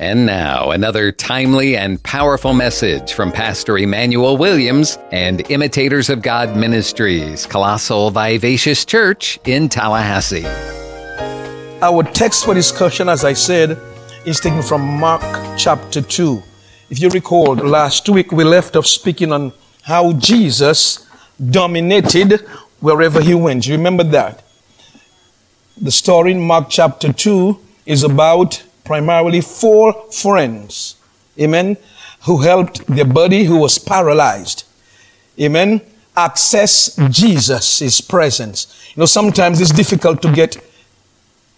And now, another timely and powerful message from Pastor Emmanuel Williams and Imitators of God Ministries, Colossal Vivacious Church in Tallahassee. Our text for discussion, as I said, is taken from Mark chapter 2. If you recall, last week we left off speaking on how Jesus dominated wherever he went. You remember that? The story in Mark chapter 2 is about primarily four friends, amen, who helped their buddy who was paralyzed, amen, access Jesus, presence. You know, sometimes it's difficult to get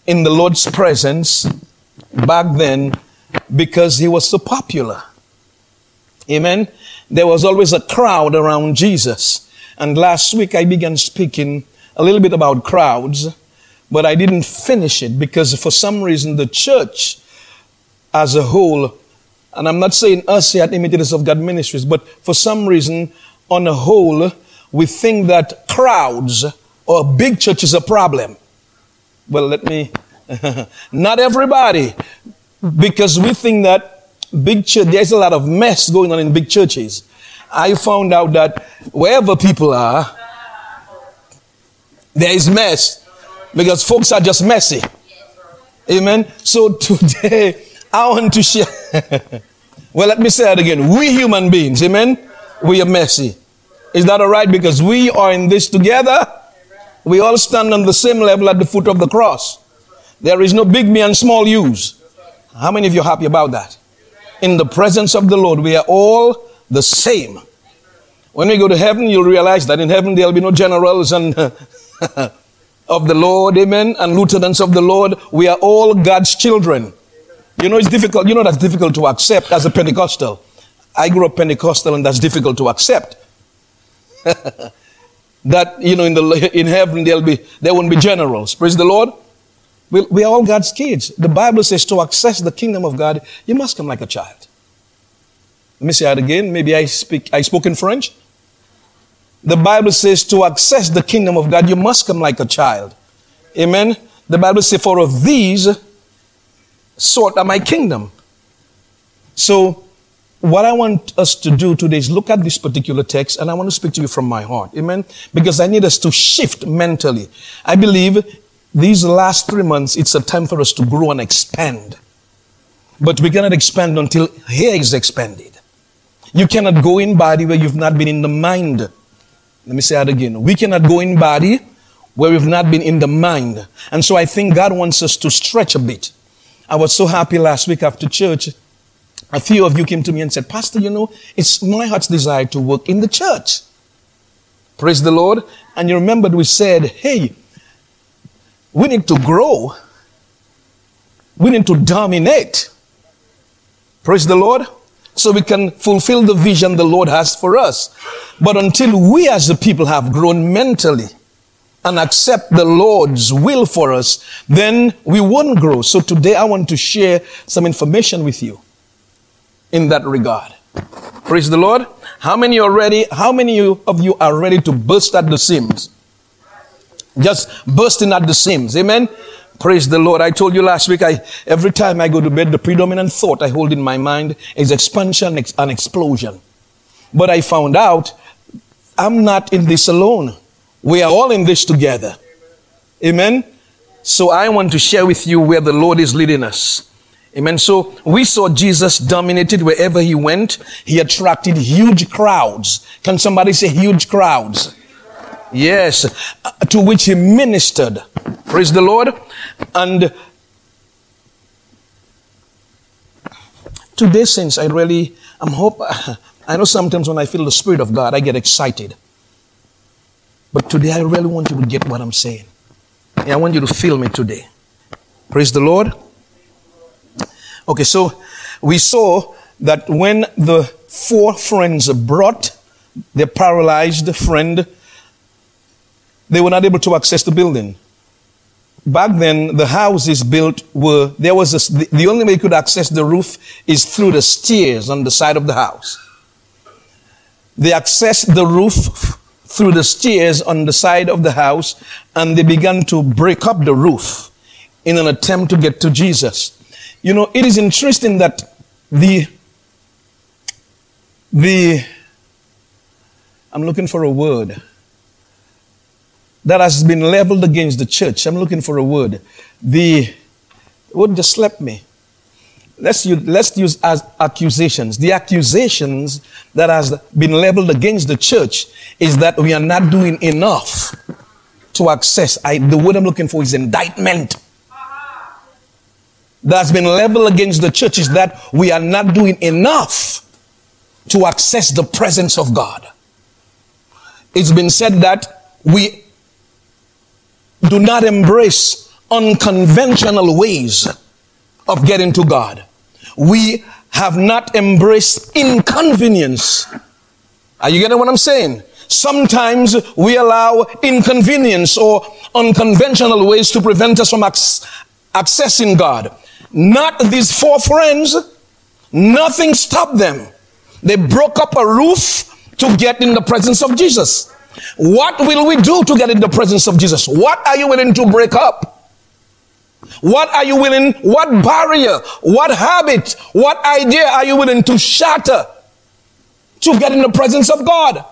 in the Lord's presence back then because he was so popular. Amen. There was always a crowd around Jesus. And last week I began speaking a little bit about crowds but I didn't finish it because for some reason the church as a whole, and I'm not saying us here at Imitators of God Ministries, but for some reason, on a whole, we think that crowds or big church is a problem. Well, let me, not everybody, because we think that big church, there's a lot of mess going on in big churches. I found out that wherever people are, there is mess because folks are just messy. Amen. So today I want to share. well, let me say it again. We human beings, amen. We are messy. Is that all right? Because we are in this together. We all stand on the same level at the foot of the cross. There is no big me and small yous. How many of you are happy about that? In the presence of the Lord, we are all the same. When we go to heaven, you'll realize that in heaven there'll be no generals and of the Lord, amen, and lieutenants of the Lord. We are all God's children. You know, it's difficult. You know, that's difficult to accept as a Pentecostal. I grew up Pentecostal and that's difficult to accept. that, you know, in the, in heaven, there'll be, there won't be generals. Praise the Lord. We, we are all God's kids. The Bible says to access the kingdom of God, you must come like a child. Let me say that again. Maybe I speak, I spoke in French. The Bible says to access the kingdom of God, you must come like a child. Amen. The Bible says, for of these sort of my kingdom. So, what I want us to do today is look at this particular text and I want to speak to you from my heart. Amen. Because I need us to shift mentally. I believe these last three months, it's a time for us to grow and expand. But we cannot expand until here is expanded. You cannot go in body where you've not been in the mind. Let me say that again. We cannot go in body where we've not been in the mind. And so I think God wants us to stretch a bit. I was so happy last week after church. A few of you came to me and said, Pastor, you know, it's my heart's desire to work in the church. Praise the Lord. And you remembered we said, hey, we need to grow. We need to dominate. Praise the Lord so we can fulfill the vision the Lord has for us. But until we as the people have grown mentally and accept the Lord's will for us, then we won't grow. So today I want to share some information with you in that regard. Praise the Lord. How many are ready? How many of you are ready to burst at the seams? Just bursting at the seams. Amen. Praise the Lord. I told you last week, I, every time I go to bed, the predominant thought I hold in my mind is expansion and explosion. But I found out I'm not in this alone. We are all in this together. Amen. So I want to share with you where the Lord is leading us. Amen. So we saw Jesus dominated wherever he went. He attracted huge crowds. Can somebody say huge crowds? Yes. Uh, to which he ministered. Praise the Lord. And today, since I really, I'm hope, I know sometimes when I feel the Spirit of God, I get excited. But today, I really want you to get what I'm saying. I want you to feel me today. Praise the Lord. Okay, so we saw that when the four friends brought their paralyzed friend, they were not able to access the building. Back then the houses built were there was a, the, only way you could access the roof is through the stairs on the side of the house. They accessed the roof through the stairs on the side of the house and they began to break up the roof in an attempt to get to jesus. You know, it is interesting that the the I'm looking for a word that has been leveled against the church. I'm looking for a word. The word just slept me. Let's use, let's use as accusations. The accusations that has been leveled against the church is that we are not doing enough to access. I, the word I'm looking for is indictment. That's been leveled against the church is that we are not doing enough to access the presence of God. It's been said that we do not embrace unconventional ways of getting to God. We have not embraced inconvenience. Are you getting what I'm saying? Sometimes we allow inconvenience or unconventional ways to prevent us from accessing God. Not these four friends. Nothing stopped them. They broke up a roof to get in the presence of Jesus. What will we do to get in the presence of Jesus? What are you willing to break up? What are you willing, what barrier, what habit, what idea are you willing to shatter to get in the presence of God?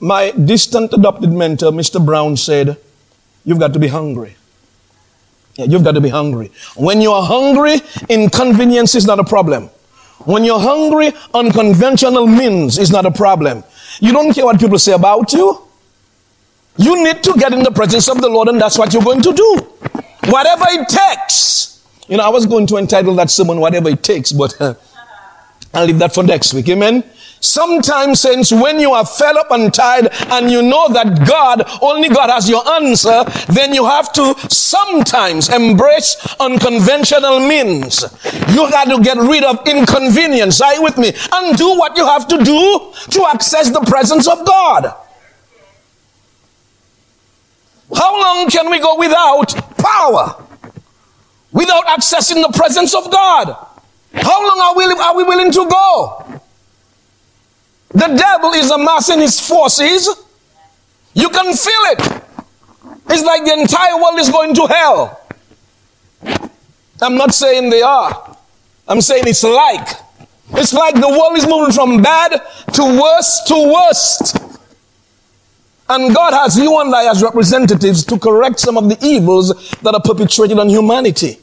My distant adopted mentor, Mr. Brown, said, You've got to be hungry. Yeah, you've got to be hungry. When you're hungry, inconvenience is not a problem. When you're hungry, unconventional means is not a problem. You don't care what people say about you. You need to get in the presence of the Lord, and that's what you're going to do. Whatever it takes. You know, I was going to entitle that sermon, Whatever It Takes, but uh, I'll leave that for next week. Amen. Sometimes, saints, when you are fed up and tired and you know that God, only God has your answer, then you have to sometimes embrace unconventional means. You got to get rid of inconvenience. Are you with me? And do what you have to do to access the presence of God. How long can we go without power? Without accessing the presence of God? How long are we, are we willing to go? The devil is amassing his forces. You can feel it. It's like the entire world is going to hell. I'm not saying they are. I'm saying it's like. It's like the world is moving from bad to worse to worst. And God has you and I as representatives to correct some of the evils that are perpetrated on humanity.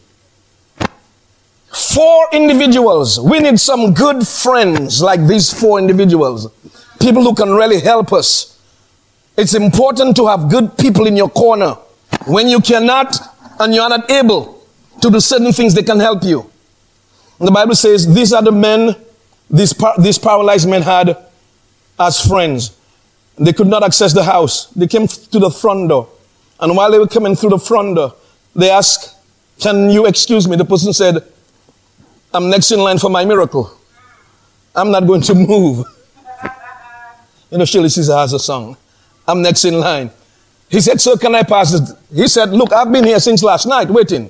Four individuals. We need some good friends like these four individuals. People who can really help us. It's important to have good people in your corner. When you cannot and you are not able to do certain things, they can help you. And the Bible says these are the men these, par- these paralyzed men had as friends. They could not access the house. They came to the front door. And while they were coming through the front door, they asked, Can you excuse me? The person said, I'm next in line for my miracle. I'm not going to move. You know, Shirley Caesar has a song. I'm next in line. He said, Sir, can I pass? He said, Look, I've been here since last night waiting.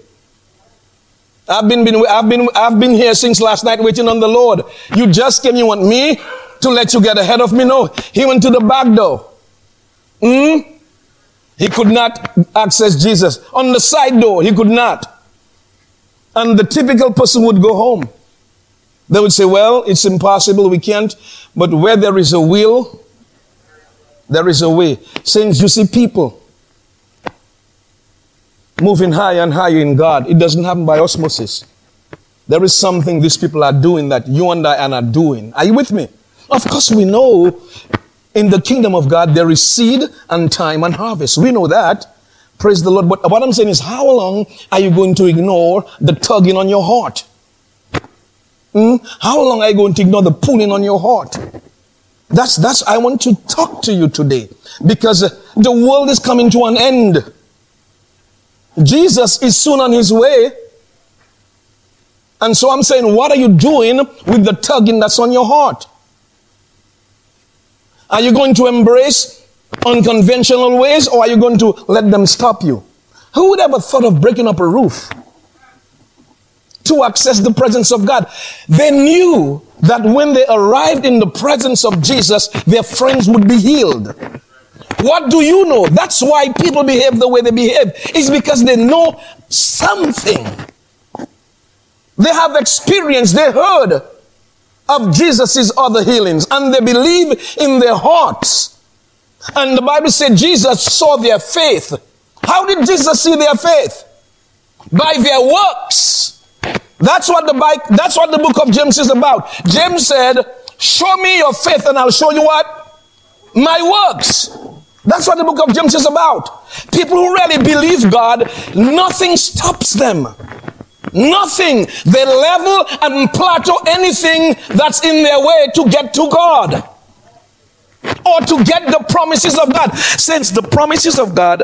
I've been, been, I've been, I've been here since last night waiting on the Lord. You just came, you want me to let you get ahead of me? No. He went to the back door. Hmm? He could not access Jesus. On the side door, he could not. And the typical person would go home. They would say, well, it's impossible, we can't. But where there is a will, there is a way. Since you see people moving higher and higher in God, it doesn't happen by osmosis. There is something these people are doing that you and I are not doing. Are you with me? Of course, we know in the kingdom of God there is seed and time and harvest. We know that. Praise the Lord. But what I'm saying is, how long are you going to ignore the tugging on your heart? Hmm? How long are you going to ignore the pulling on your heart? That's, that's, I want to talk to you today because the world is coming to an end. Jesus is soon on his way. And so I'm saying, what are you doing with the tugging that's on your heart? Are you going to embrace unconventional ways or are you going to let them stop you? Who would ever thought of breaking up a roof to access the presence of God? They knew that when they arrived in the presence of Jesus, their friends would be healed. What do you know? That's why people behave the way they behave. It's because they know something. They have experience, they heard of Jesus' other healings, and they believe in their hearts. And the Bible said Jesus saw their faith. How did Jesus see their faith? By their works. That's what the bike, that's what the book of James is about. James said, Show me your faith and I'll show you what? My works. That's what the book of James is about. People who really believe God, nothing stops them. Nothing. They level and plateau anything that's in their way to get to God or to get the promises of God. Since the promises of God,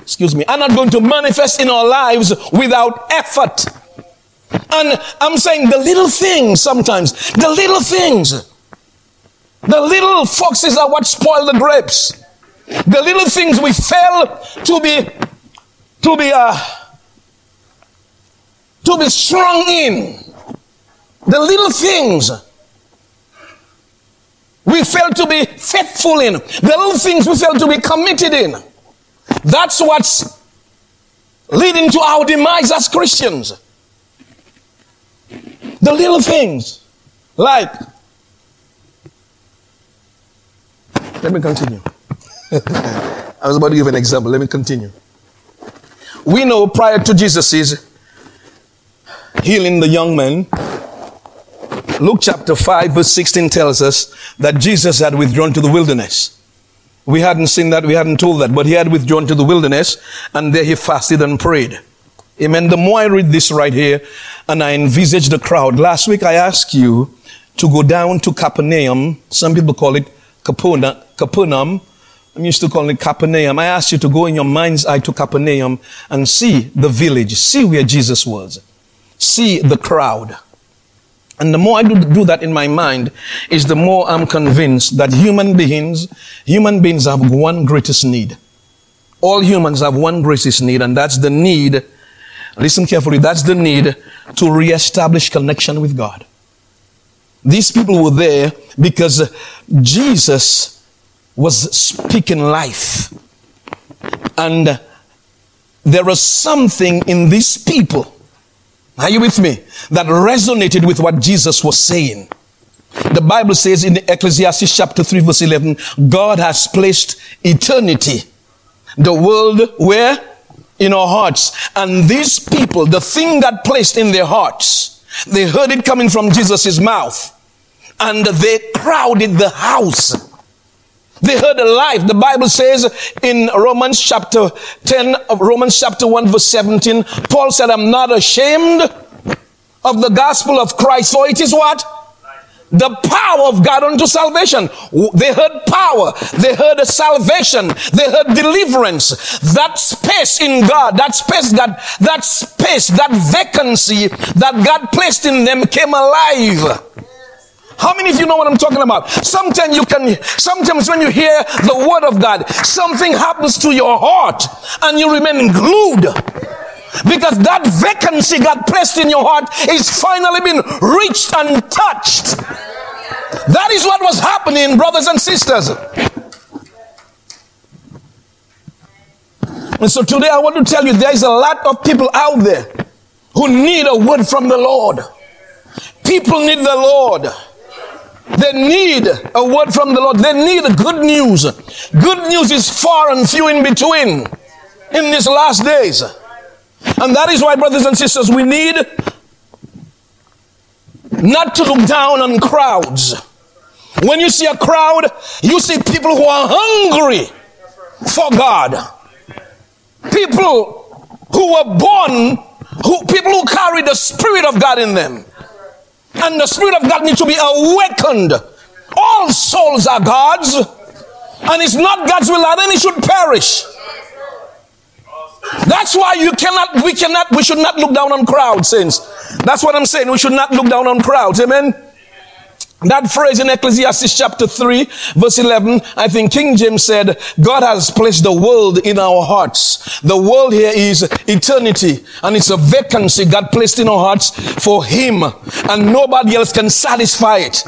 excuse me, are not going to manifest in our lives without effort. And I'm saying the little things sometimes, the little things, the little foxes are what spoil the grapes. The little things we fail to be, to be, uh, to be strong in. The little things we fail to be faithful in. The little things we fail to be committed in. That's what's leading to our demise as Christians. The little things. Like, let me continue. I was about to give an example. Let me continue. We know prior to Jesus' healing the young man, Luke chapter 5, verse 16 tells us that Jesus had withdrawn to the wilderness. We hadn't seen that, we hadn't told that, but he had withdrawn to the wilderness and there he fasted and prayed. Amen. The more I read this right here and I envisage the crowd, last week I asked you to go down to Capernaum. Some people call it Capernaum. I'm used to calling it Capernaum. I asked you to go in your mind's eye to Capernaum and see the village, see where Jesus was see the crowd. And the more I do, do that in my mind, is the more I'm convinced that human beings, human beings have one greatest need. All humans have one greatest need, and that's the need, listen carefully, that's the need to reestablish connection with God. These people were there because Jesus was speaking life. And there was something in these people are you with me? That resonated with what Jesus was saying. The Bible says in Ecclesiastes chapter 3 verse 11, God has placed eternity, the world where? In our hearts. And these people, the thing that placed in their hearts, they heard it coming from Jesus' mouth and they crowded the house. They heard a life. The Bible says in Romans chapter 10, of Romans chapter 1 verse 17, Paul said, I'm not ashamed of the gospel of Christ, for it is what? the power of God unto salvation. They heard power. They heard salvation. They heard deliverance. That space in God, that space, that, that space, that vacancy that God placed in them came alive. How many of you know what I'm talking about? Sometimes you can, sometimes when you hear the word of God, something happens to your heart and you remain glued. Because that vacancy God placed in your heart is finally been reached and touched. That is what was happening, brothers and sisters. And so today I want to tell you there is a lot of people out there who need a word from the Lord. People need the Lord. They need a word from the Lord. They need good news. Good news is far and few in between in these last days. And that is why, brothers and sisters, we need not to look down on crowds. When you see a crowd, you see people who are hungry for God. People who were born, who, people who carry the Spirit of God in them. And the Spirit of God needs to be awakened. All souls are God's. And it's not God's will that any should perish. That's why you cannot, we cannot, we should not look down on crowds, saints. That's what I'm saying. We should not look down on crowds. Amen. That phrase in Ecclesiastes chapter 3 verse 11, I think King James said, God has placed the world in our hearts. The world here is eternity and it's a vacancy God placed in our hearts for Him and nobody else can satisfy it.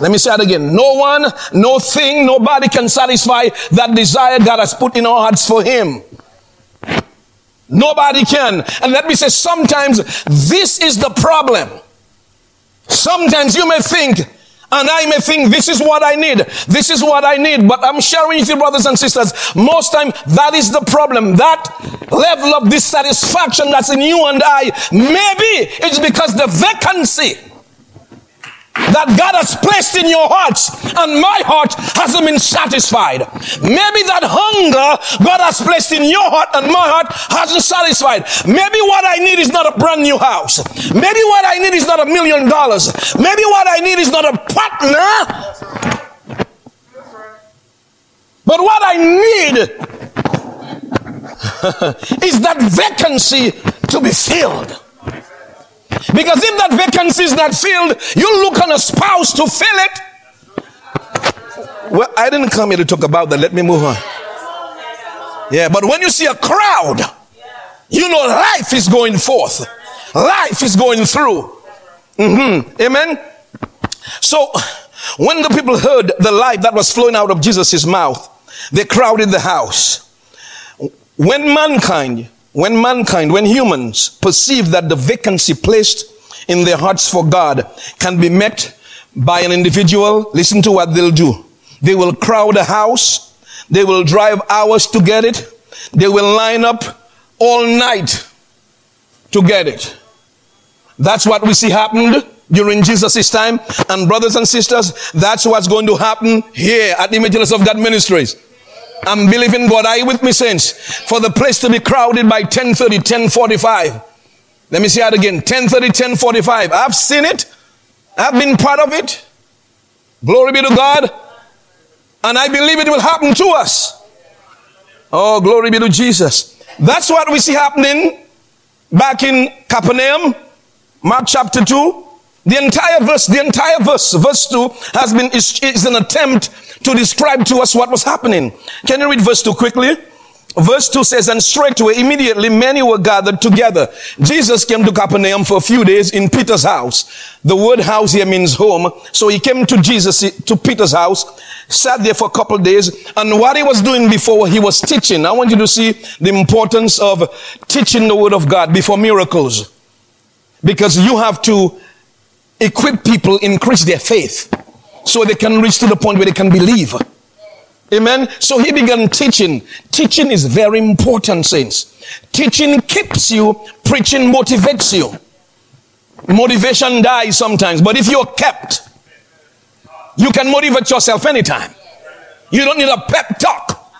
Let me say it again. No one, no thing, nobody can satisfy that desire God has put in our hearts for Him. Nobody can. And let me say, sometimes this is the problem. Sometimes you may think, and I may think this is what I need. This is what I need. But I'm sharing with you, brothers and sisters, most time that is the problem. That level of dissatisfaction that's in you and I, maybe it's because the vacancy that God has placed in your hearts and my heart hasn't been satisfied. Maybe that hunger God has placed in your heart and my heart hasn't satisfied. Maybe what I need is not a brand new house. Maybe what I need is not a million dollars. Maybe what I need is not a partner. But what I need is that vacancy to be filled. Because if that vacancy is not filled, you look on a spouse to fill it. Well, I didn't come here to talk about that. Let me move on. Yeah, but when you see a crowd, you know life is going forth. Life is going through. Mm-hmm. Amen. So when the people heard the life that was flowing out of Jesus' mouth, they crowded the house. When mankind when mankind, when humans perceive that the vacancy placed in their hearts for God can be met by an individual, listen to what they'll do. They will crowd a house. They will drive hours to get it. They will line up all night to get it. That's what we see happened during Jesus' time. And brothers and sisters, that's what's going to happen here at the Imitators of God Ministries. I'm believing God. Are you with me, saints? For the place to be crowded by 1030, 1045. Let me say that again. 1030, 1045. I've seen it. I've been part of it. Glory be to God. And I believe it will happen to us. Oh, glory be to Jesus. That's what we see happening back in Capernaum, Mark chapter 2. The entire verse, the entire verse, verse 2 has been, is, is an attempt to describe to us what was happening. Can you read verse 2 quickly? Verse 2 says, and straightway, immediately many were gathered together. Jesus came to Capernaum for a few days in Peter's house. The word house here means home. So he came to Jesus, to Peter's house, sat there for a couple days. And what he was doing before, he was teaching. I want you to see the importance of teaching the word of God before miracles. Because you have to equip people, increase their faith so they can reach to the point where they can believe. Amen. So he began teaching. Teaching is very important, saints. Teaching keeps you, preaching motivates you. Motivation dies sometimes, but if you're kept, you can motivate yourself anytime. You don't need a pep talk.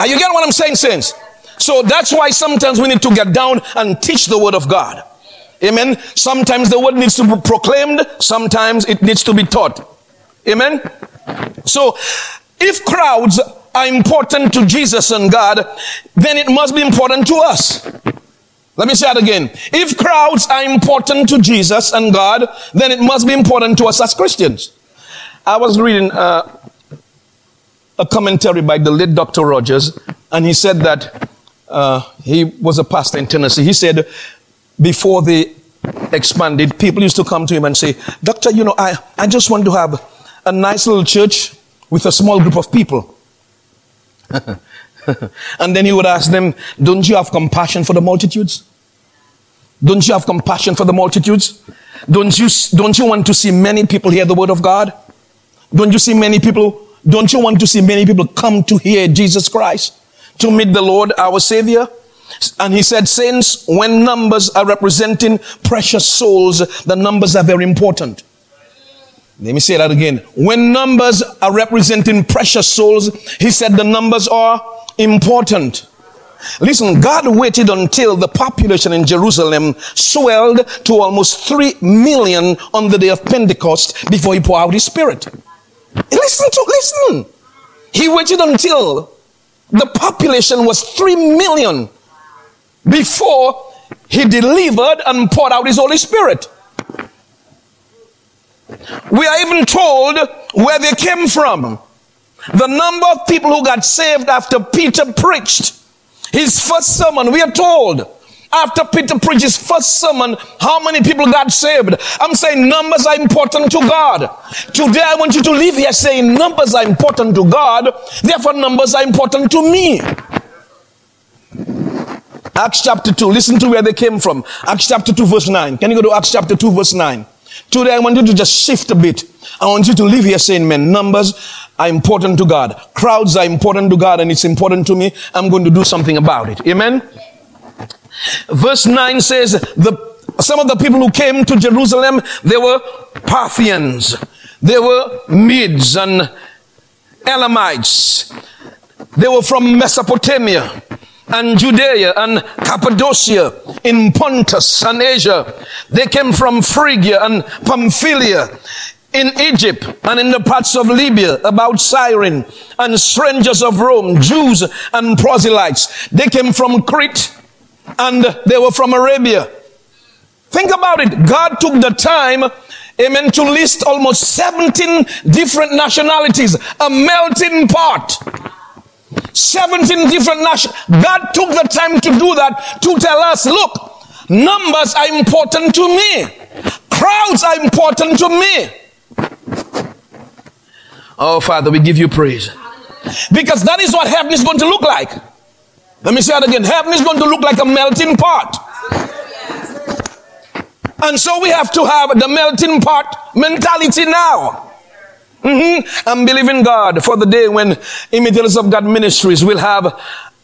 Are you getting what I'm saying, saints? So that's why sometimes we need to get down and teach the word of God. Amen. Sometimes the word needs to be proclaimed, sometimes it needs to be taught. Amen. So if crowds are important to Jesus and God, then it must be important to us. Let me say that again. If crowds are important to Jesus and God, then it must be important to us as Christians. I was reading uh, a commentary by the late Dr. Rogers, and he said that uh, he was a pastor in Tennessee. He said before they expanded, people used to come to him and say, Doctor, you know, I, I just want to have a nice little church with a small group of people. and then he would ask them, Don't you have compassion for the multitudes? Don't you have compassion for the multitudes? Don't you, don't you want to see many people hear the word of God? Don't you see many people, don't you want to see many people come to hear Jesus Christ, to meet the Lord, our Savior? And he said, Saints, when numbers are representing precious souls, the numbers are very important. Let me say that again. When numbers are representing precious souls, he said the numbers are important. Listen, God waited until the population in Jerusalem swelled to almost 3 million on the day of Pentecost before he poured out his spirit. Listen to, listen. He waited until the population was 3 million before he delivered and poured out his Holy Spirit. We are even told where they came from. The number of people who got saved after Peter preached his first sermon, we are told After Peter preached his first sermon, how many people got saved? I'm saying numbers are important to God. Today I want you to leave here saying numbers are important to God. Therefore numbers are important to me. Acts chapter 2. Listen to where they came from. Acts chapter 2 verse 9. Can you go to Acts chapter 2 verse 9? Today I want you to just shift a bit. I want you to leave here saying, man, numbers are important to God. Crowds are important to God and it's important to me. I'm going to do something about it. Amen. Verse 9 says, the, some of the people who came to Jerusalem, they were Parthians. They were Medes and Elamites. They were from Mesopotamia and Judea and Cappadocia in Pontus and Asia. They came from Phrygia and Pamphylia in Egypt and in the parts of Libya about Cyrene and strangers of Rome, Jews and proselytes. They came from Crete and they were from Arabia. Think about it. God took the time amen, to list almost 17 different nationalities, a melting pot. 17 different nations. God took the time to do that to tell us, look, numbers are important to me. Crowds are important to me. Oh, Father, we give you praise. Because that is what heaven is going to look like. Let me say that again. Heaven is going to look like a melting pot. And so we have to have the melting pot mentality now. Mm-hmm. I'm believing God for the day when imitators of God ministries will have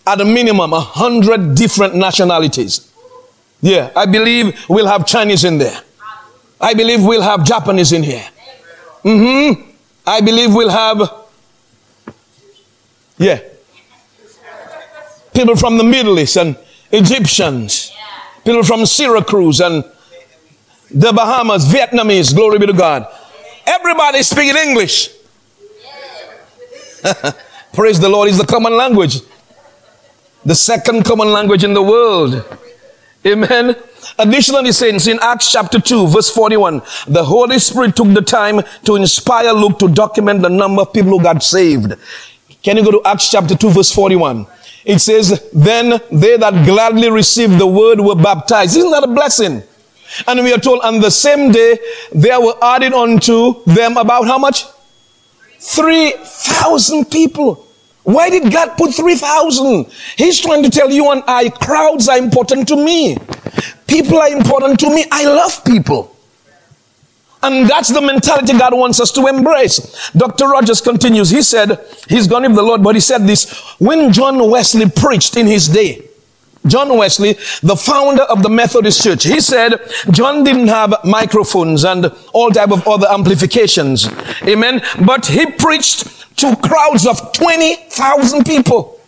at a minimum a hundred different nationalities. Yeah, I believe we'll have Chinese in there. I believe we'll have Japanese in here. Mm-hmm. I believe we'll have, yeah, people from the Middle East and Egyptians, people from Syracuse and the Bahamas, Vietnamese, glory be to God. Everybody speaking English. Praise the Lord is the common language. The second common language in the world. Amen. Additionally, saints, in Acts chapter 2, verse 41, the Holy Spirit took the time to inspire Luke to document the number of people who got saved. Can you go to Acts chapter 2, verse 41? It says, Then they that gladly received the word were baptized. Isn't that a blessing? And we are told on the same day there were added unto them about how much? 3,000 people. Why did God put 3,000? He's trying to tell you and I, crowds are important to me. People are important to me. I love people. And that's the mentality God wants us to embrace. Dr. Rogers continues. He said, he's gone with the Lord, but he said this, when John Wesley preached in his day, John Wesley, the founder of the Methodist Church, he said John didn't have microphones and all type of other amplifications. Amen. But he preached to crowds of 20,000 people.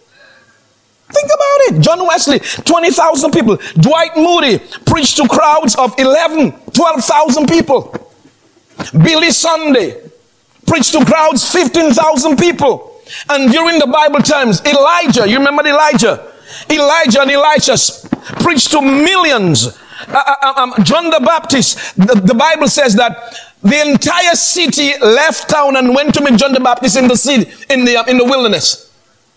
Think about it. John Wesley, 20,000 people. Dwight Moody preached to crowds of 11, 12,000 people. Billy Sunday preached to crowds 15,000 people. And during the Bible times, Elijah, you remember Elijah? Elijah and Elisha preached to millions. Uh, uh, uh, um, John the Baptist, the, the, Bible says that the entire city left town and went to meet John the Baptist in the city, in the, uh, in the wilderness.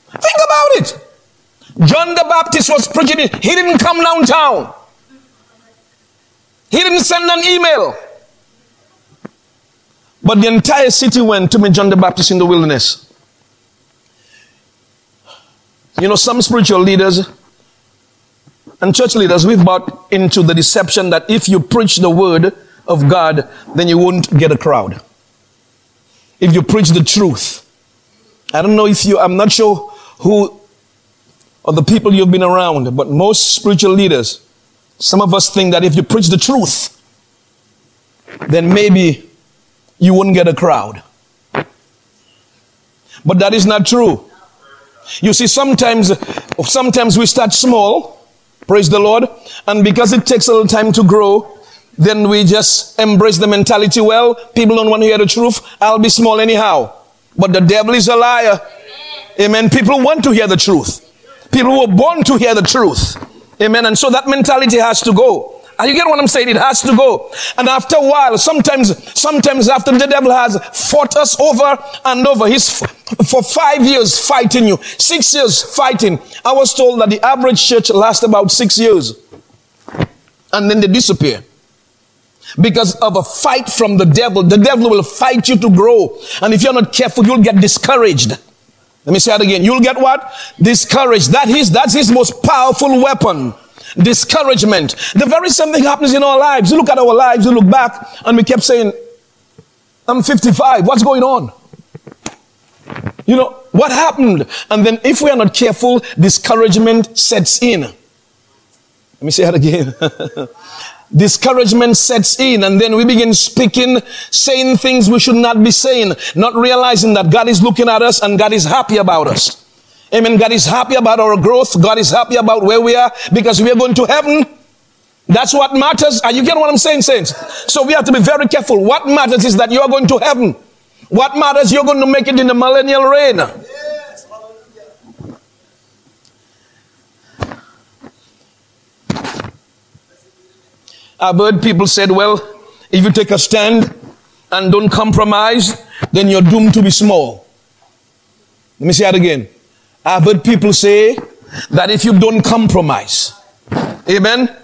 Think about it. John the Baptist was preaching. He didn't come downtown. He didn't send an email. But the entire city went to meet John the Baptist in the wilderness. You know, some spiritual leaders and church leaders, we've bought into the deception that if you preach the word of God, then you won't get a crowd. If you preach the truth. I don't know if you, I'm not sure who or the people you've been around, but most spiritual leaders, some of us think that if you preach the truth, then maybe you wouldn't get a crowd. But that is not true. You see, sometimes, sometimes we start small, praise the Lord, and because it takes a little time to grow, then we just embrace the mentality, well, people don't want to hear the truth, I'll be small anyhow. But the devil is a liar. Amen. People want to hear the truth. People were born to hear the truth. Amen. And so that mentality has to go. And you get what I'm saying? It has to go. And after a while, sometimes, sometimes after the devil has fought us over and over, he's f- for five years fighting you, six years fighting. I was told that the average church lasts about six years. and then they disappear. Because of a fight from the devil. The devil will fight you to grow. And if you're not careful, you'll get discouraged. Let me say that again. You'll get what? Discouraged. That is, that's his most powerful weapon. Discouragement. The very same thing happens in our lives. You look at our lives, you look back, and we kept saying, I'm 55. What's going on? You know, what happened? And then if we are not careful, discouragement sets in. Let me say that again. discouragement sets in and then we begin speaking, saying things we should not be saying, not realizing that God is looking at us and God is happy about us. Amen. God is happy about our growth. God is happy about where we are because we are going to heaven. That's what matters. Are you getting what I'm saying, saints? So we have to be very careful. What matters is that you are going to heaven. What matters, you're going to make it in the millennial reign. Yes. I've heard people said, well, if you take a stand and don't compromise, then you're doomed to be small. Let me say that again. Ah, I've heard people say that if you don't compromise, amen,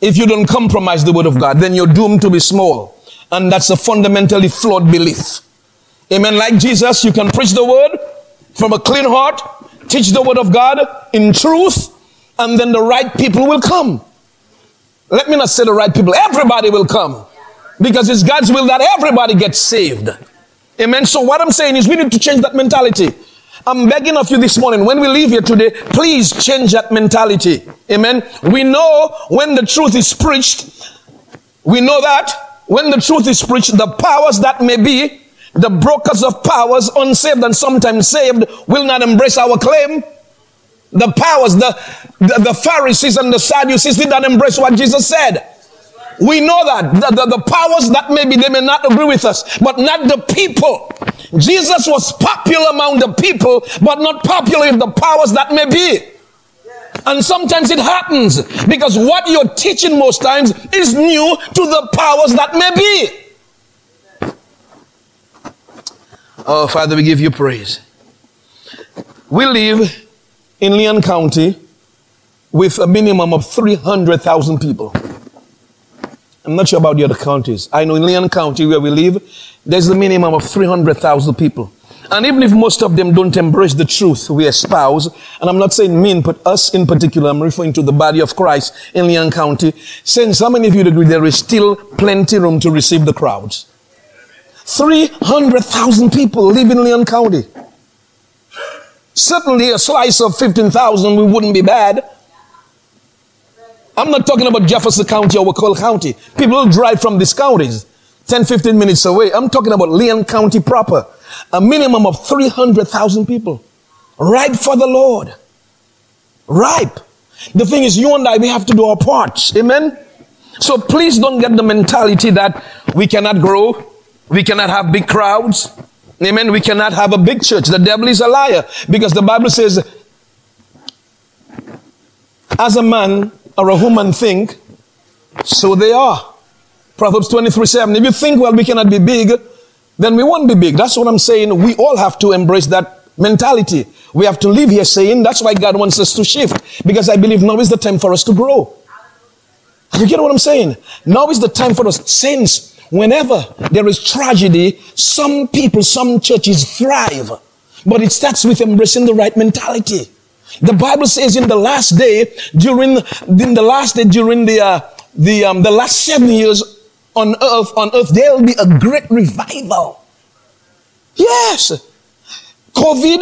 if you don't compromise the word of God, then you're doomed to be small. And that's a fundamentally flawed belief. Amen. Like Jesus, you can preach the word from a clean heart, teach the word of God in truth, and then the right people will come. Let me not say the right people. Everybody will come. Because it's God's will that everybody gets saved. Amen. So what I'm saying is we need to change that mentality. I'm begging of you this morning, when we leave here today, please change that mentality. Amen. We know when the truth is preached, we know that when the truth is preached, the powers that may be, the brokers of powers, unsaved and sometimes saved, will not embrace our claim. The powers, the, the, the Pharisees and the Sadducees did not embrace what Jesus said. We know that the, the, the, powers that maybe they may not agree with us, but not the people. Jesus was popular among the people, but not popular with the powers that may be. And sometimes it happens because what you're teaching most times is new to the powers that may be. Oh, Father, we give you praise. We live in Leon County with a minimum of 300,000 people. I'm not sure about the other counties. I know in Leon County where we live, there's a minimum of 300,000 people. And even if most of them don't embrace the truth we espouse, and I'm not saying mean, but us in particular, I'm referring to the body of Christ in Leon County, since how many of you agree there is still plenty room to receive the crowds? 300,000 people live in Leon County. Certainly a slice of 15,000 we wouldn't be bad. I'm not talking about Jefferson County or Wakulla County. People drive from these counties 10, 15 minutes away. I'm talking about Leon County proper. A minimum of 300,000 people. Ripe for the Lord. Ripe. The thing is, you and I, we have to do our parts. Amen? So please don't get the mentality that we cannot grow. We cannot have big crowds. Amen. We cannot have a big church. The devil is a liar because the Bible says, as a man or a human thing, so they are. Proverbs 23 7. If you think, well, we cannot be big, then we won't be big. That's what I'm saying. We all have to embrace that mentality. We have to live here saying that's why God wants us to shift. Because I believe now is the time for us to grow. You get what I'm saying? Now is the time for us. Since whenever there is tragedy, some people, some churches thrive. But it starts with embracing the right mentality. The Bible says in the last day, during in the last day, during the uh, the um, the last seven years on earth, on earth there will be a great revival. Yes, COVID,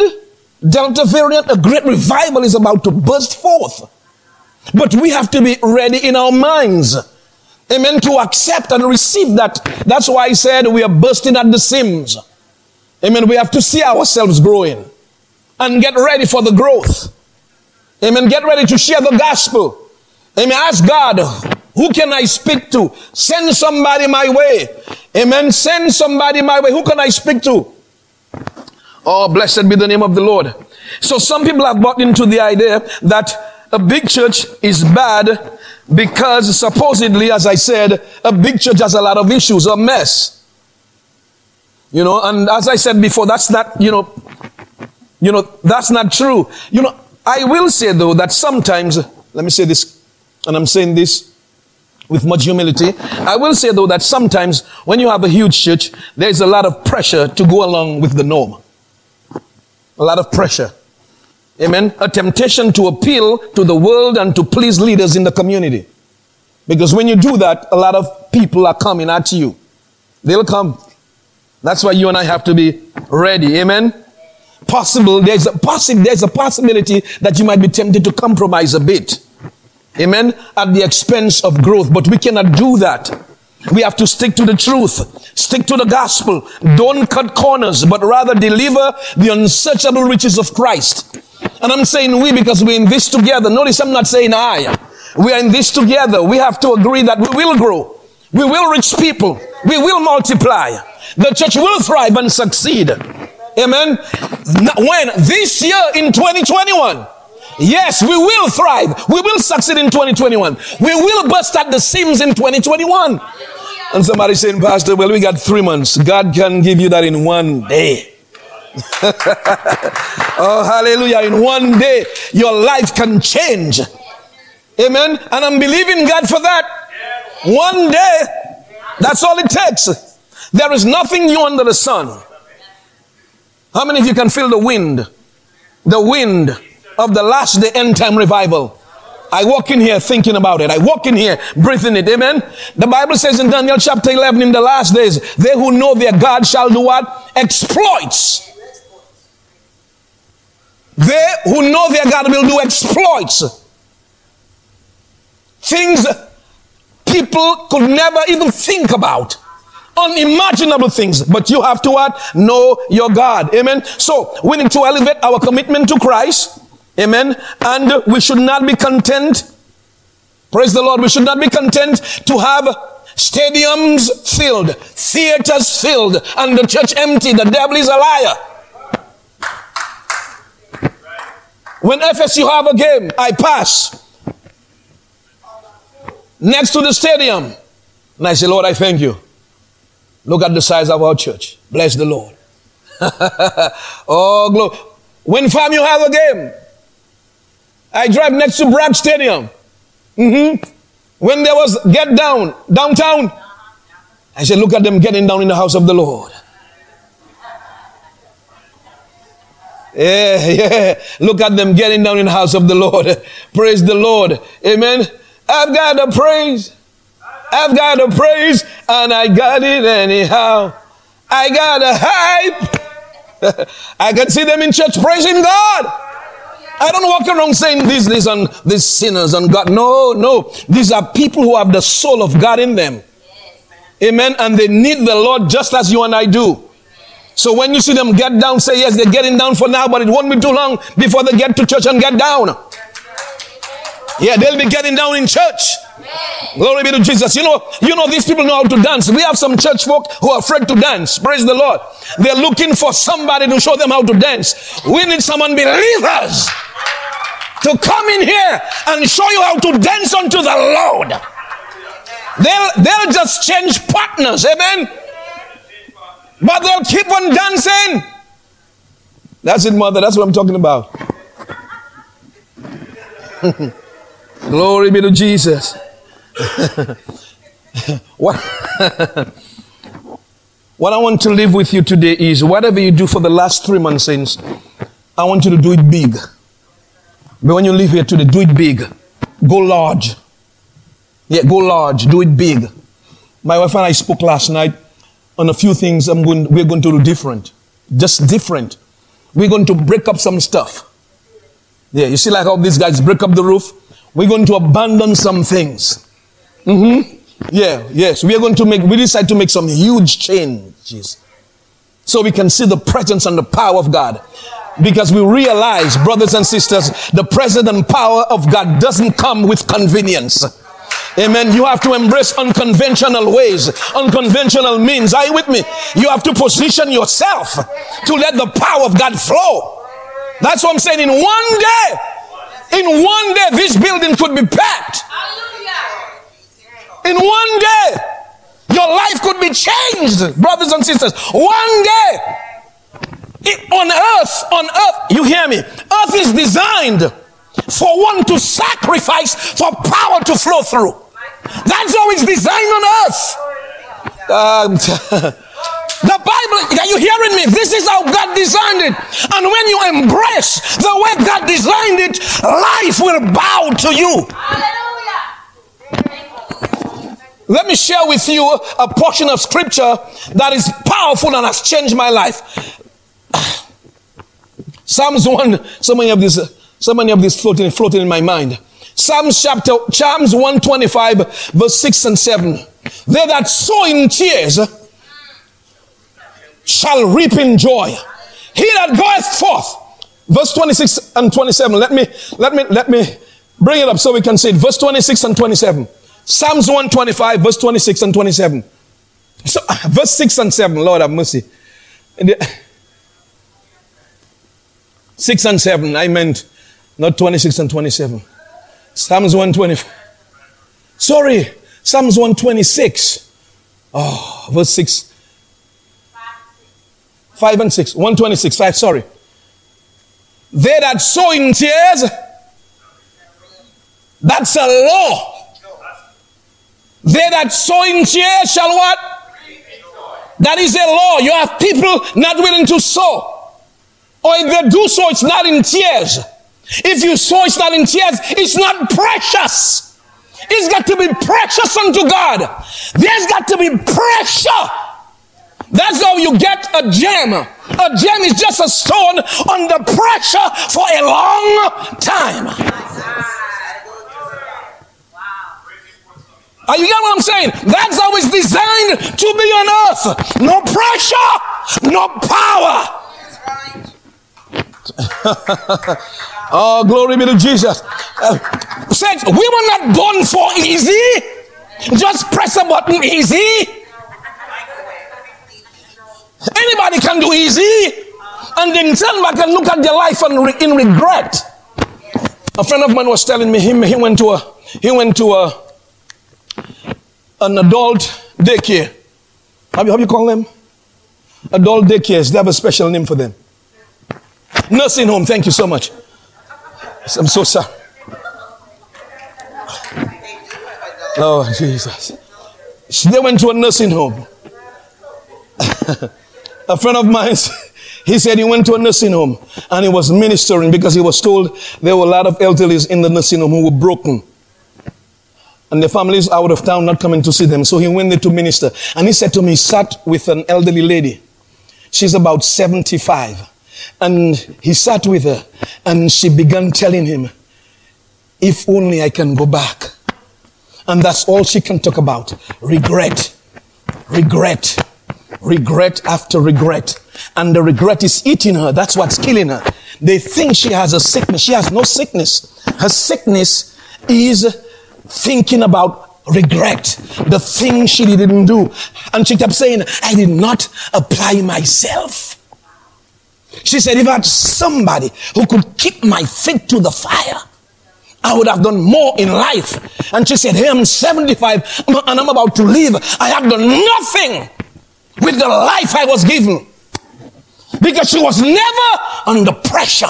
Delta variant, a great revival is about to burst forth. But we have to be ready in our minds. Amen. To accept and receive that. That's why I said we are bursting at the seams. Amen. We have to see ourselves growing and get ready for the growth. Amen. Get ready to share the gospel. Amen. Ask God, who can I speak to? Send somebody my way. Amen. Send somebody my way. Who can I speak to? Oh, blessed be the name of the Lord. So some people have bought into the idea that a big church is bad because supposedly, as I said, a big church has a lot of issues, a mess. You know, and as I said before, that's not, you know, you know, that's not true. You know, I will say though that sometimes, let me say this, and I'm saying this with much humility. I will say though that sometimes when you have a huge church, there's a lot of pressure to go along with the norm. A lot of pressure. Amen. A temptation to appeal to the world and to please leaders in the community. Because when you do that, a lot of people are coming at you. They'll come. That's why you and I have to be ready. Amen. Possible, there's a possi- there's a possibility that you might be tempted to compromise a bit. Amen. At the expense of growth. But we cannot do that. We have to stick to the truth. Stick to the gospel. Don't cut corners, but rather deliver the unsearchable riches of Christ. And I'm saying we because we're in this together. Notice I'm not saying I. We are in this together. We have to agree that we will grow. We will reach people. We will multiply. The church will thrive and succeed. Amen. When? This year in 2021. Yes, we will thrive. We will succeed in 2021. We will burst at the seams in 2021. And somebody saying, Pastor, well, we got three months. God can give you that in one day. oh, hallelujah. In one day, your life can change. Amen. And I'm believing God for that. One day, that's all it takes. There is nothing new under the sun. How many of you can feel the wind? The wind of the last day end time revival. I walk in here thinking about it. I walk in here breathing it. Amen. The Bible says in Daniel chapter 11, in the last days, they who know their God shall do what? Exploits. They who know their God will do exploits. Things people could never even think about unimaginable things. But you have to what? Know your God. Amen. So we need to elevate our commitment to Christ. Amen. And we should not be content. Praise the Lord. We should not be content to have stadiums filled, theaters filled, and the church empty. The devil is a liar. When FSU have a game, I pass next to the stadium. And I say, Lord, I thank you. Look at the size of our church. Bless the Lord. oh, glory. When FAMU have a game, I drive next to Bragg Stadium. Mm-hmm. When there was get down downtown, I said, look at them getting down in the house of the Lord. Yeah, yeah. Look at them getting down in the house of the Lord. Praise the Lord. Amen. I've got a praise. I've got a praise and I got it anyhow. I got a hype. I can see them in church praising God. I don't walk around saying this, this, and these sinners and God. No, no. These are people who have the soul of God in them. Amen. And they need the Lord just as you and I do. So when you see them get down, say yes, they're getting down for now, but it won't be too long before they get to church and get down. Yeah, they'll be getting down in church. Glory be to Jesus. You know, you know, these people know how to dance. We have some church folk who are afraid to dance. Praise the Lord. They're looking for somebody to show them how to dance. We need some unbelievers to come in here and show you how to dance unto the Lord. They'll, they'll just change partners. Amen. But they'll keep on dancing. That's it, mother. That's what I'm talking about. Glory be to Jesus. what, what I want to leave with you today is whatever you do for the last three months since, I want you to do it big. But when you leave here today, do it big. Go large. Yeah, go large. Do it big. My wife and I spoke last night on a few things I'm going, we're going to do different. Just different. We're going to break up some stuff. Yeah, you see like how these guys break up the roof? We're going to abandon some things. Mm-hmm. Yeah, yes. We are going to make, we decide to make some huge changes. So we can see the presence and the power of God. Because we realize, brothers and sisters, the presence and power of God doesn't come with convenience. Amen. You have to embrace unconventional ways, unconventional means. Are you with me? You have to position yourself to let the power of God flow. That's what I'm saying. In one day, in one day, this building could be packed. In one day, your life could be changed, brothers and sisters. One day, it, on earth, on earth, you hear me? Earth is designed for one to sacrifice for power to flow through. That's how it's designed on earth. Um, the Bible, are you hearing me? This is how God designed it. And when you embrace the way God designed it, life will bow to you. Let me share with you a portion of scripture that is powerful and has changed my life. Psalms 1, so many of these, so many of these floating, floating in my mind. Psalms chapter, Psalms 125, verse 6 and 7. They that sow in tears shall reap in joy. He that goeth forth, verse 26 and 27. Let me, let me, let me bring it up so we can see it. Verse 26 and 27. Psalms 125, verse 26 and 27. So, verse 6 and 7, Lord have mercy. 6 and 7, I meant not 26 and 27. Psalms 125. Sorry, Psalms 126. Oh, verse 6. 5 and 6. 126, 5, sorry. They that sow in tears, that's a law. They that sow in tears shall what? That is a law. You have people not willing to sow. Or if they do so, it's not in tears. If you sow, it's not in tears. It's not precious. It's got to be precious unto God. There's got to be pressure. That's how you get a gem. A gem is just a stone under pressure for a long time. Are you get what I'm saying? That's how it's designed to be on earth. No pressure, no power. oh, glory be to Jesus. Uh, saints, we were not born for easy. Just press a button easy. Anybody can do easy. And then turn back and look at their life and re- in regret. A friend of mine was telling me him he went to a he went to a an adult daycare. How you, how you call them? Adult daycares. They have a special name for them. Nursing home, thank you so much. I'm so sorry. Oh, Jesus. They went to a nursing home. a friend of mine, he said he went to a nursing home and he was ministering because he was told there were a lot of elderlies in the nursing home who were broken. And the families out of town not coming to see them. So he went there to minister. And he said to me, sat with an elderly lady. She's about 75. And he sat with her and she began telling him, if only I can go back. And that's all she can talk about. Regret, regret, regret after regret. And the regret is eating her. That's what's killing her. They think she has a sickness. She has no sickness. Her sickness is thinking about regret, the thing she didn't do. And she kept saying, I did not apply myself. She said, if I had somebody who could keep my feet to the fire, I would have done more in life. And she said, Hey, I'm 75 and I'm about to leave. I have done nothing with the life I was given. Because she was never under pressure,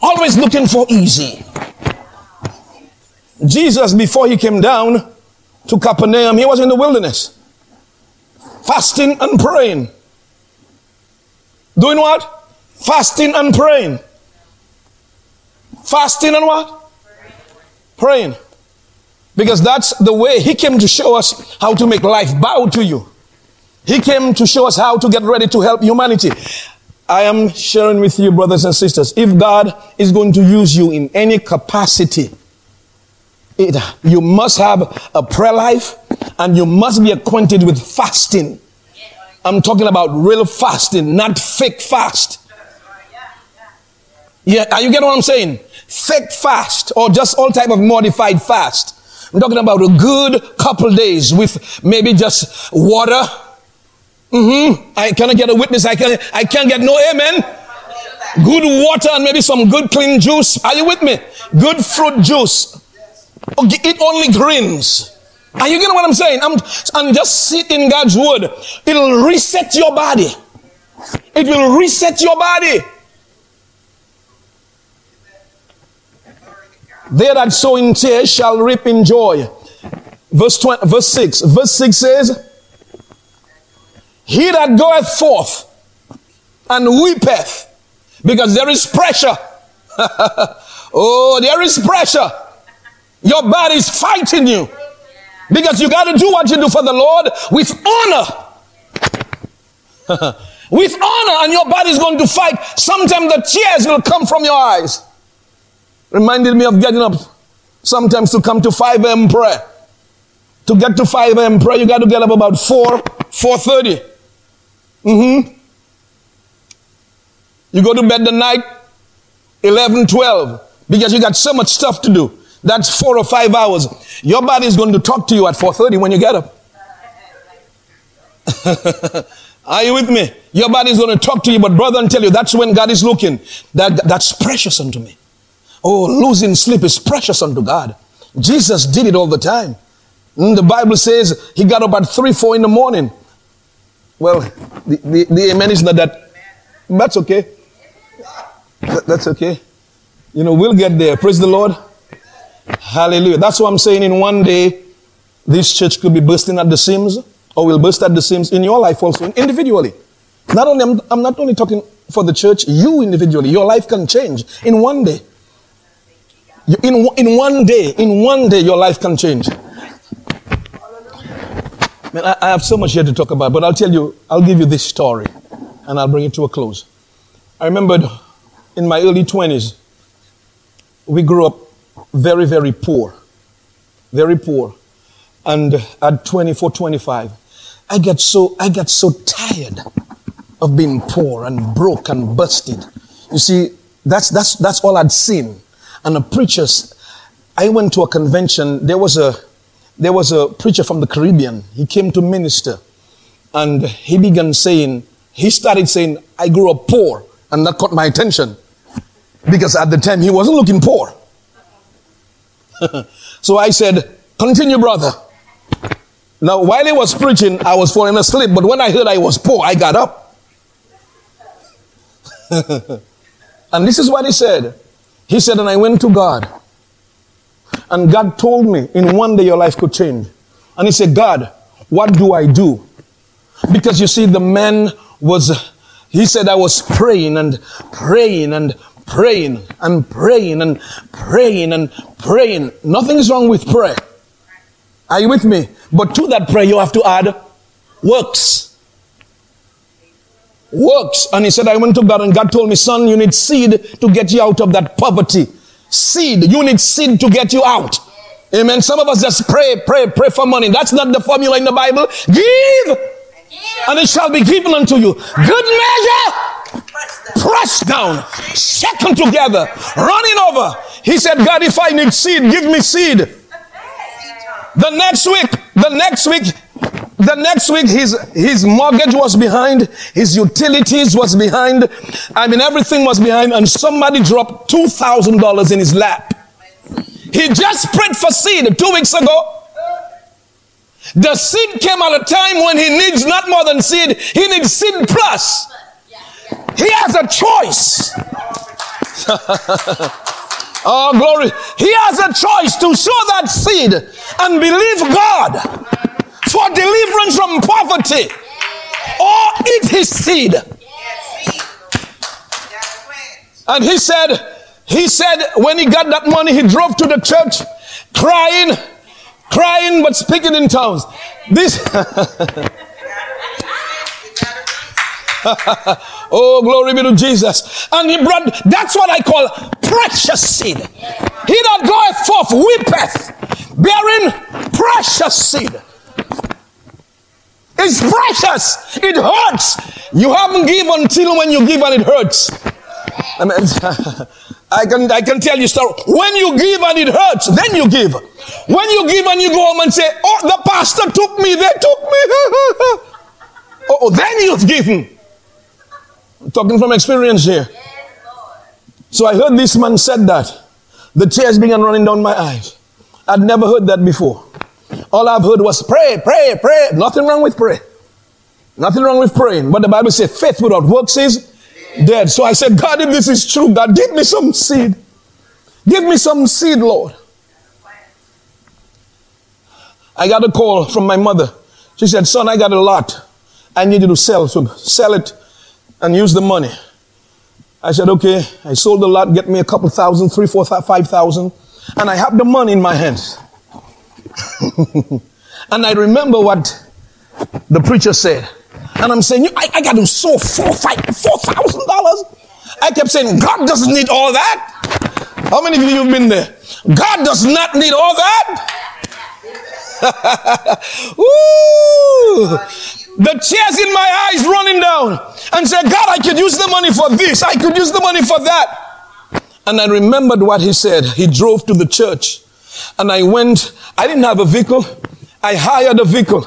always looking for easy. Jesus, before he came down to Capernaum, he was in the wilderness, fasting and praying. Doing what? Fasting and praying. Fasting and what? Praying. Because that's the way he came to show us how to make life bow to you. He came to show us how to get ready to help humanity. I am sharing with you, brothers and sisters, if God is going to use you in any capacity, it, you must have a prayer life and you must be acquainted with fasting. I'm talking about real fasting, not fake fast. Yeah, are you get what I'm saying? Fake fast or just all type of modified fast. I'm talking about a good couple days with maybe just water. Mm-hmm. I cannot get a witness. I can I can't get no amen. Good water and maybe some good clean juice. Are you with me? Good fruit juice. Oh, Eat only greens. Are you getting what I'm saying? I'm, just sit in God's word. It'll reset your body. It will reset your body. They that sow in tears shall reap in joy. Verse 20, verse 6. Verse 6 says, He that goeth forth and weepeth, because there is pressure. oh, there is pressure. Your body is fighting you. Because you got to do what you do for the Lord with honor. with honor, and your body is going to fight. Sometimes the tears will come from your eyes. Reminded me of getting up sometimes to come to 5 a.m. prayer. To get to 5 a.m. prayer, you got to get up about 4, 4.30. Mm-hmm. You go to bed the night, 11, 12, because you got so much stuff to do. That's four or five hours. Your body is going to talk to you at 4.30 when you get up. Are you with me? Your body is going to talk to you, but brother, and tell you that's when God is looking. That, that's precious unto me. Oh, losing sleep is precious unto God. Jesus did it all the time. Mm, the Bible says he got up at 3, 4 in the morning. Well, the, the, the amen is not that. That's okay. That, that's okay. You know, we'll get there. Praise the Lord. Hallelujah. That's what I'm saying. In one day, this church could be bursting at the seams, or will burst at the seams in your life also, individually. Not only, I'm, I'm not only talking for the church, you individually, your life can change in one day. In, in one day, in one day, your life can change. Man, I, I have so much here to talk about, but I'll tell you, I'll give you this story and I'll bring it to a close. I remembered in my early 20s, we grew up very, very poor. Very poor. And at 24, 25, I get so, I get so tired of being poor and broke and busted. You see, that's, that's, that's all I'd seen. And the preachers, I went to a convention. There was a, there was a preacher from the Caribbean. He came to minister and he began saying, he started saying, I grew up poor. And that caught my attention because at the time he wasn't looking poor. so I said, continue, brother. Now, while he was preaching, I was falling asleep. But when I heard I was poor, I got up. and this is what he said. He said, and I went to God. And God told me, in one day your life could change. And he said, God, what do I do? Because you see, the man was, he said, I was praying and praying and praying and praying and praying and praying. Nothing is wrong with prayer. Are you with me? But to that prayer, you have to add works. Works. And he said, I went to God and God told me, son, you need seed to get you out of that poverty. Seed. You need seed to get you out. Amen. Some of us just pray, pray, pray for money. That's not the formula in the Bible. Give, and it shall be given unto you. Good measure, pressed down, shaken together, running over. He said, God, if I need seed, give me seed. The next week, the next week, the next week, his, his mortgage was behind, his utilities was behind. I mean, everything was behind, and somebody dropped $2,000 in his lap. He just prayed for seed two weeks ago. The seed came at a time when he needs not more than seed, he needs seed plus. He has a choice. oh, glory. He has a choice to sow that seed and believe God for deliverance from poverty or eat his seed. And he said, he said when he got that money, he drove to the church crying, crying, but speaking in tongues. This. oh, glory be to Jesus. And he brought, that's what I call precious seed. He that goeth forth weepeth, bearing precious seed. It's precious. It hurts. You haven't given until when you give and it hurts. I, mean, I can I can tell you story. When you give and it hurts, then you give. When you give and you go home and say, "Oh, the pastor took me. They took me." Oh, oh, then you've given. I'm talking from experience here. So I heard this man said that. The tears began running down my eyes. I'd never heard that before. All I've heard was pray, pray, pray. Nothing wrong with pray. Nothing wrong with praying. But the Bible says faith without works is dead. So I said, God, if this is true, God, give me some seed. Give me some seed, Lord. I got a call from my mother. She said, son, I got a lot. I need you to sell. So sell it and use the money. I said, okay. I sold the lot, get me a couple thousand, three, four, five thousand. And I have the money in my hands. and I remember what the preacher said. And I'm saying, I, I got to sow four, five, four thousand dollars. I kept saying, God doesn't need all that. How many of you have been there? God does not need all that. Ooh, the tears in my eyes running down and said, God, I could use the money for this. I could use the money for that. And I remembered what he said. He drove to the church and I went. I didn't have a vehicle. I hired a vehicle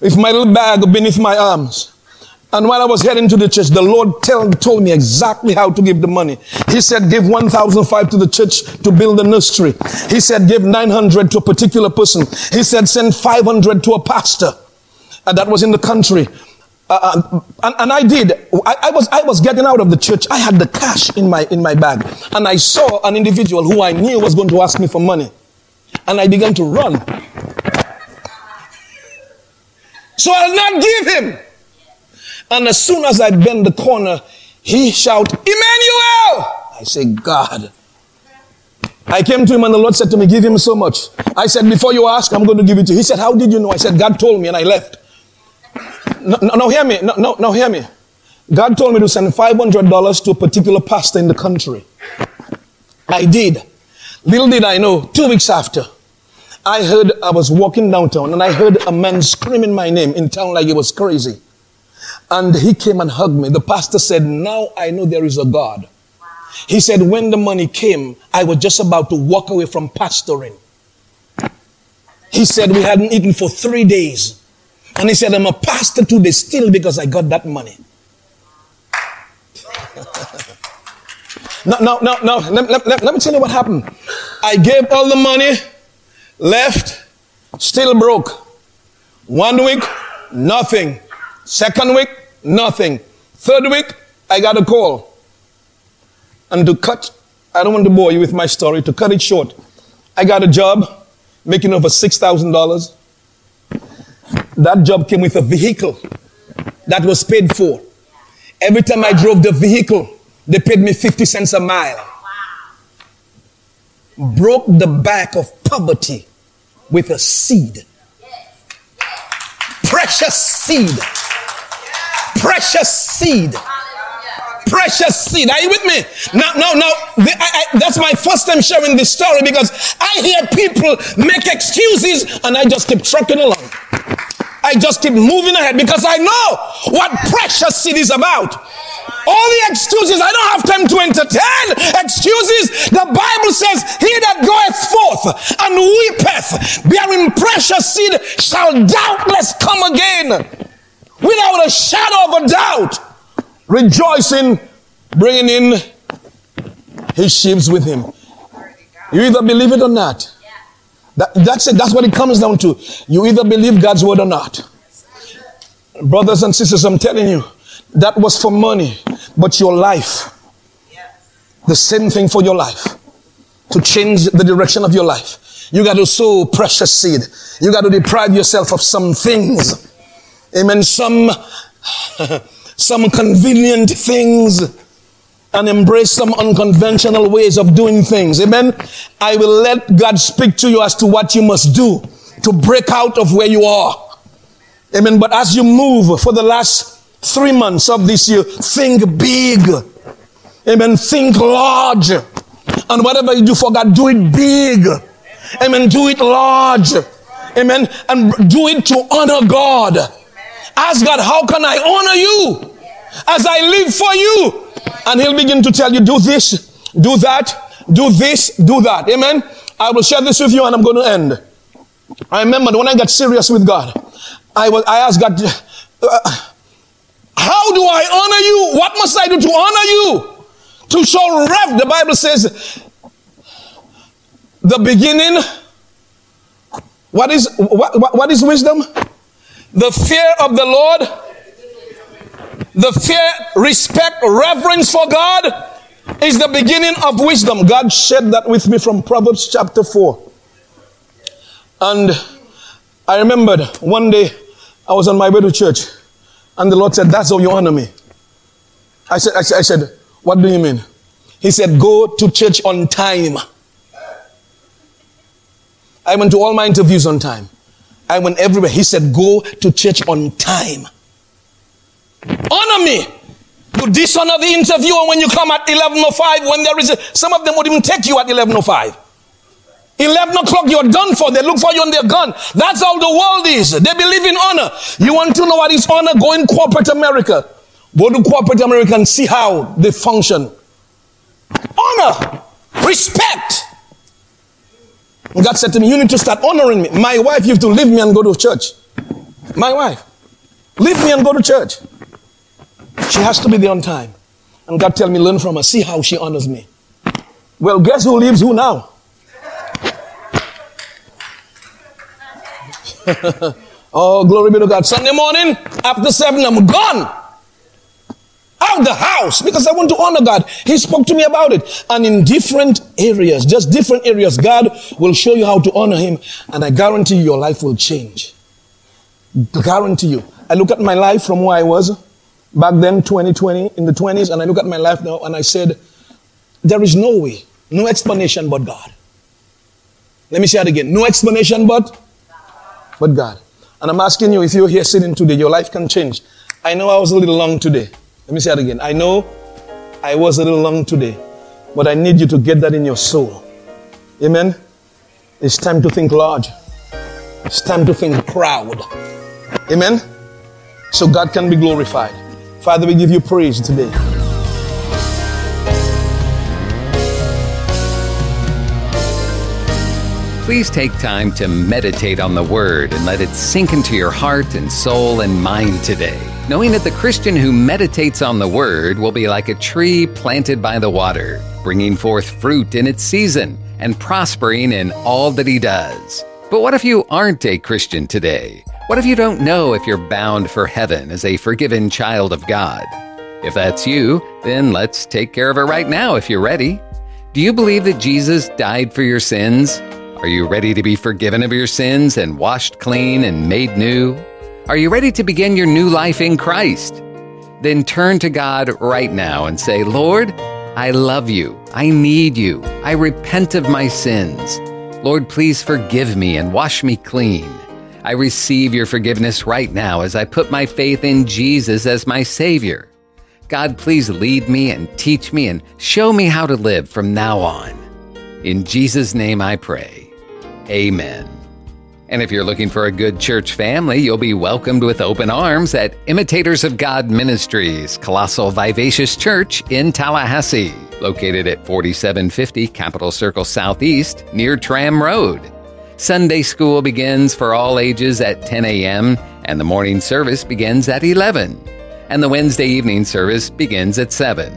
with my little bag beneath my arms. And while I was heading to the church, the Lord tell, told me exactly how to give the money. He said, give 1,005 to the church to build a nursery. He said, give 900 to a particular person. He said, send 500 to a pastor. And that was in the country. Uh, uh, and, and, I did. I, I, was I was getting out of the church. I had the cash in my in my bag, and I saw an individual who I knew was going to ask me for money, and I began to run. So I'll not give him. And as soon as I bend the corner, he shout, Emmanuel! I say, God. I came to him and the Lord said to me, give him so much. I said, before you ask, I'm going to give it to you. He said, how did you know? I said, God told me and I left. No, no, hear me. No, no, no, hear me. God told me to send $500 to a particular pastor in the country. I did. Little did I know, two weeks after, I heard, I was walking downtown and I heard a man screaming my name in town like he was crazy. And he came and hugged me. The pastor said, now I know there is a God. He said, when the money came, I was just about to walk away from pastoring. He said, we hadn't eaten for three days. And he said, I'm a pastor today still because I got that money. no, no, no, no. Let, let, let, let me tell you what happened. I gave all the money, left, still broke. One week, nothing. Second week, nothing. Third week, I got a call. And to cut, I don't want to bore you with my story, to cut it short, I got a job making over $6,000. That job came with a vehicle that was paid for. Every time I drove the vehicle, they paid me 50 cents a mile. Broke the back of poverty with a seed. Precious seed precious seed. Precious seed. Are you with me? Now, now, now, that's my first time sharing this story because I hear people make excuses and I just keep trucking along. I just keep moving ahead because I know what precious seed is about. All the excuses, I don't have time to entertain excuses. The Bible says, He that goeth forth and weepeth, bearing precious seed, shall doubtless come again without a shadow of a doubt, rejoicing, bringing in his sheaves with him. You either believe it or not. That, that's it. That's what it comes down to. You either believe God's word or not. Brothers and sisters, I'm telling you, that was for money, but your life, the same thing for your life, to change the direction of your life. You got to sow precious seed. You got to deprive yourself of some things amen, some, some convenient things and embrace some unconventional ways of doing things. Amen. I will let God speak to you as to what you must do to break out of where you are. Amen. But as you move for the last three months of this year, think big. Amen. Think large. And whatever you do for God, do it big. Amen. Do it large. Amen. And do it to honor God. Ask God, how can I honor you as I live for you? And He'll begin to tell you, do this, do that, do this, do that. Amen. I will share this with you and I'm going to end. I remember when I got serious with God, I was, I asked God, uh, how do I honor you? What must I do to honor you? To show rev, the Bible says, the beginning. What is what, what is wisdom? The fear of the Lord, the fear, respect, reverence for God is the beginning of wisdom. God shared that with me from Proverbs chapter 4. And I remembered one day I was on my way to church and the Lord said, That's how you honor me. I said, I said, I said, What do you mean? He said, Go to church on time. I went to all my interviews on time. I went everywhere. He said, Go to church on time. Honor me. You dishonor the interviewer when you come at 11.05 when there is a, some of them would even take you at 11.05. 11 o'clock, you're done for. They look for you and they're gone. That's how the world is. They believe in honor. You want to know what is honor? Go in corporate America. Go to corporate America and see how they function. Honor, respect. God said to me, You need to start honoring me. My wife, you have to leave me and go to church. My wife, leave me and go to church. She has to be there on time. And God tell me, learn from her. See how she honors me. Well, guess who leaves who now? oh, glory be to God. Sunday morning, after seven, I'm gone. Out the house because I want to honor God. He spoke to me about it. And in different areas, just different areas, God will show you how to honor Him. And I guarantee you, your life will change. Guarantee you. I look at my life from where I was back then, 2020, in the 20s, and I look at my life now and I said, there is no way, no explanation but God. Let me say it again. No explanation but but God. And I'm asking you, if you're here sitting today, your life can change. I know I was a little long today. Let me say it again. I know I was a little long today, but I need you to get that in your soul. Amen. It's time to think large. It's time to think proud. Amen. So God can be glorified. Father, we give you praise today. Please take time to meditate on the Word and let it sink into your heart and soul and mind today, knowing that the Christian who meditates on the Word will be like a tree planted by the water, bringing forth fruit in its season and prospering in all that he does. But what if you aren't a Christian today? What if you don't know if you're bound for heaven as a forgiven child of God? If that's you, then let's take care of it right now if you're ready. Do you believe that Jesus died for your sins? Are you ready to be forgiven of your sins and washed clean and made new? Are you ready to begin your new life in Christ? Then turn to God right now and say, Lord, I love you. I need you. I repent of my sins. Lord, please forgive me and wash me clean. I receive your forgiveness right now as I put my faith in Jesus as my Savior. God, please lead me and teach me and show me how to live from now on. In Jesus' name I pray. Amen. And if you're looking for a good church family, you'll be welcomed with open arms at Imitators of God Ministries, Colossal Vivacious Church in Tallahassee, located at 4750 Capitol Circle Southeast near Tram Road. Sunday school begins for all ages at 10 a.m., and the morning service begins at 11. And the Wednesday evening service begins at 7.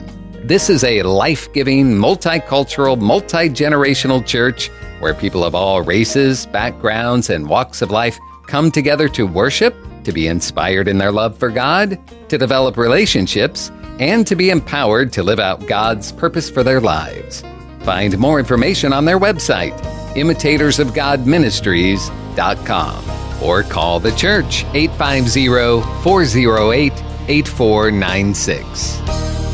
This is a life giving, multicultural, multi generational church where people of all races, backgrounds, and walks of life come together to worship, to be inspired in their love for God, to develop relationships, and to be empowered to live out God's purpose for their lives. Find more information on their website, imitatorsofgodministries.com, or call the church 850 408 8496.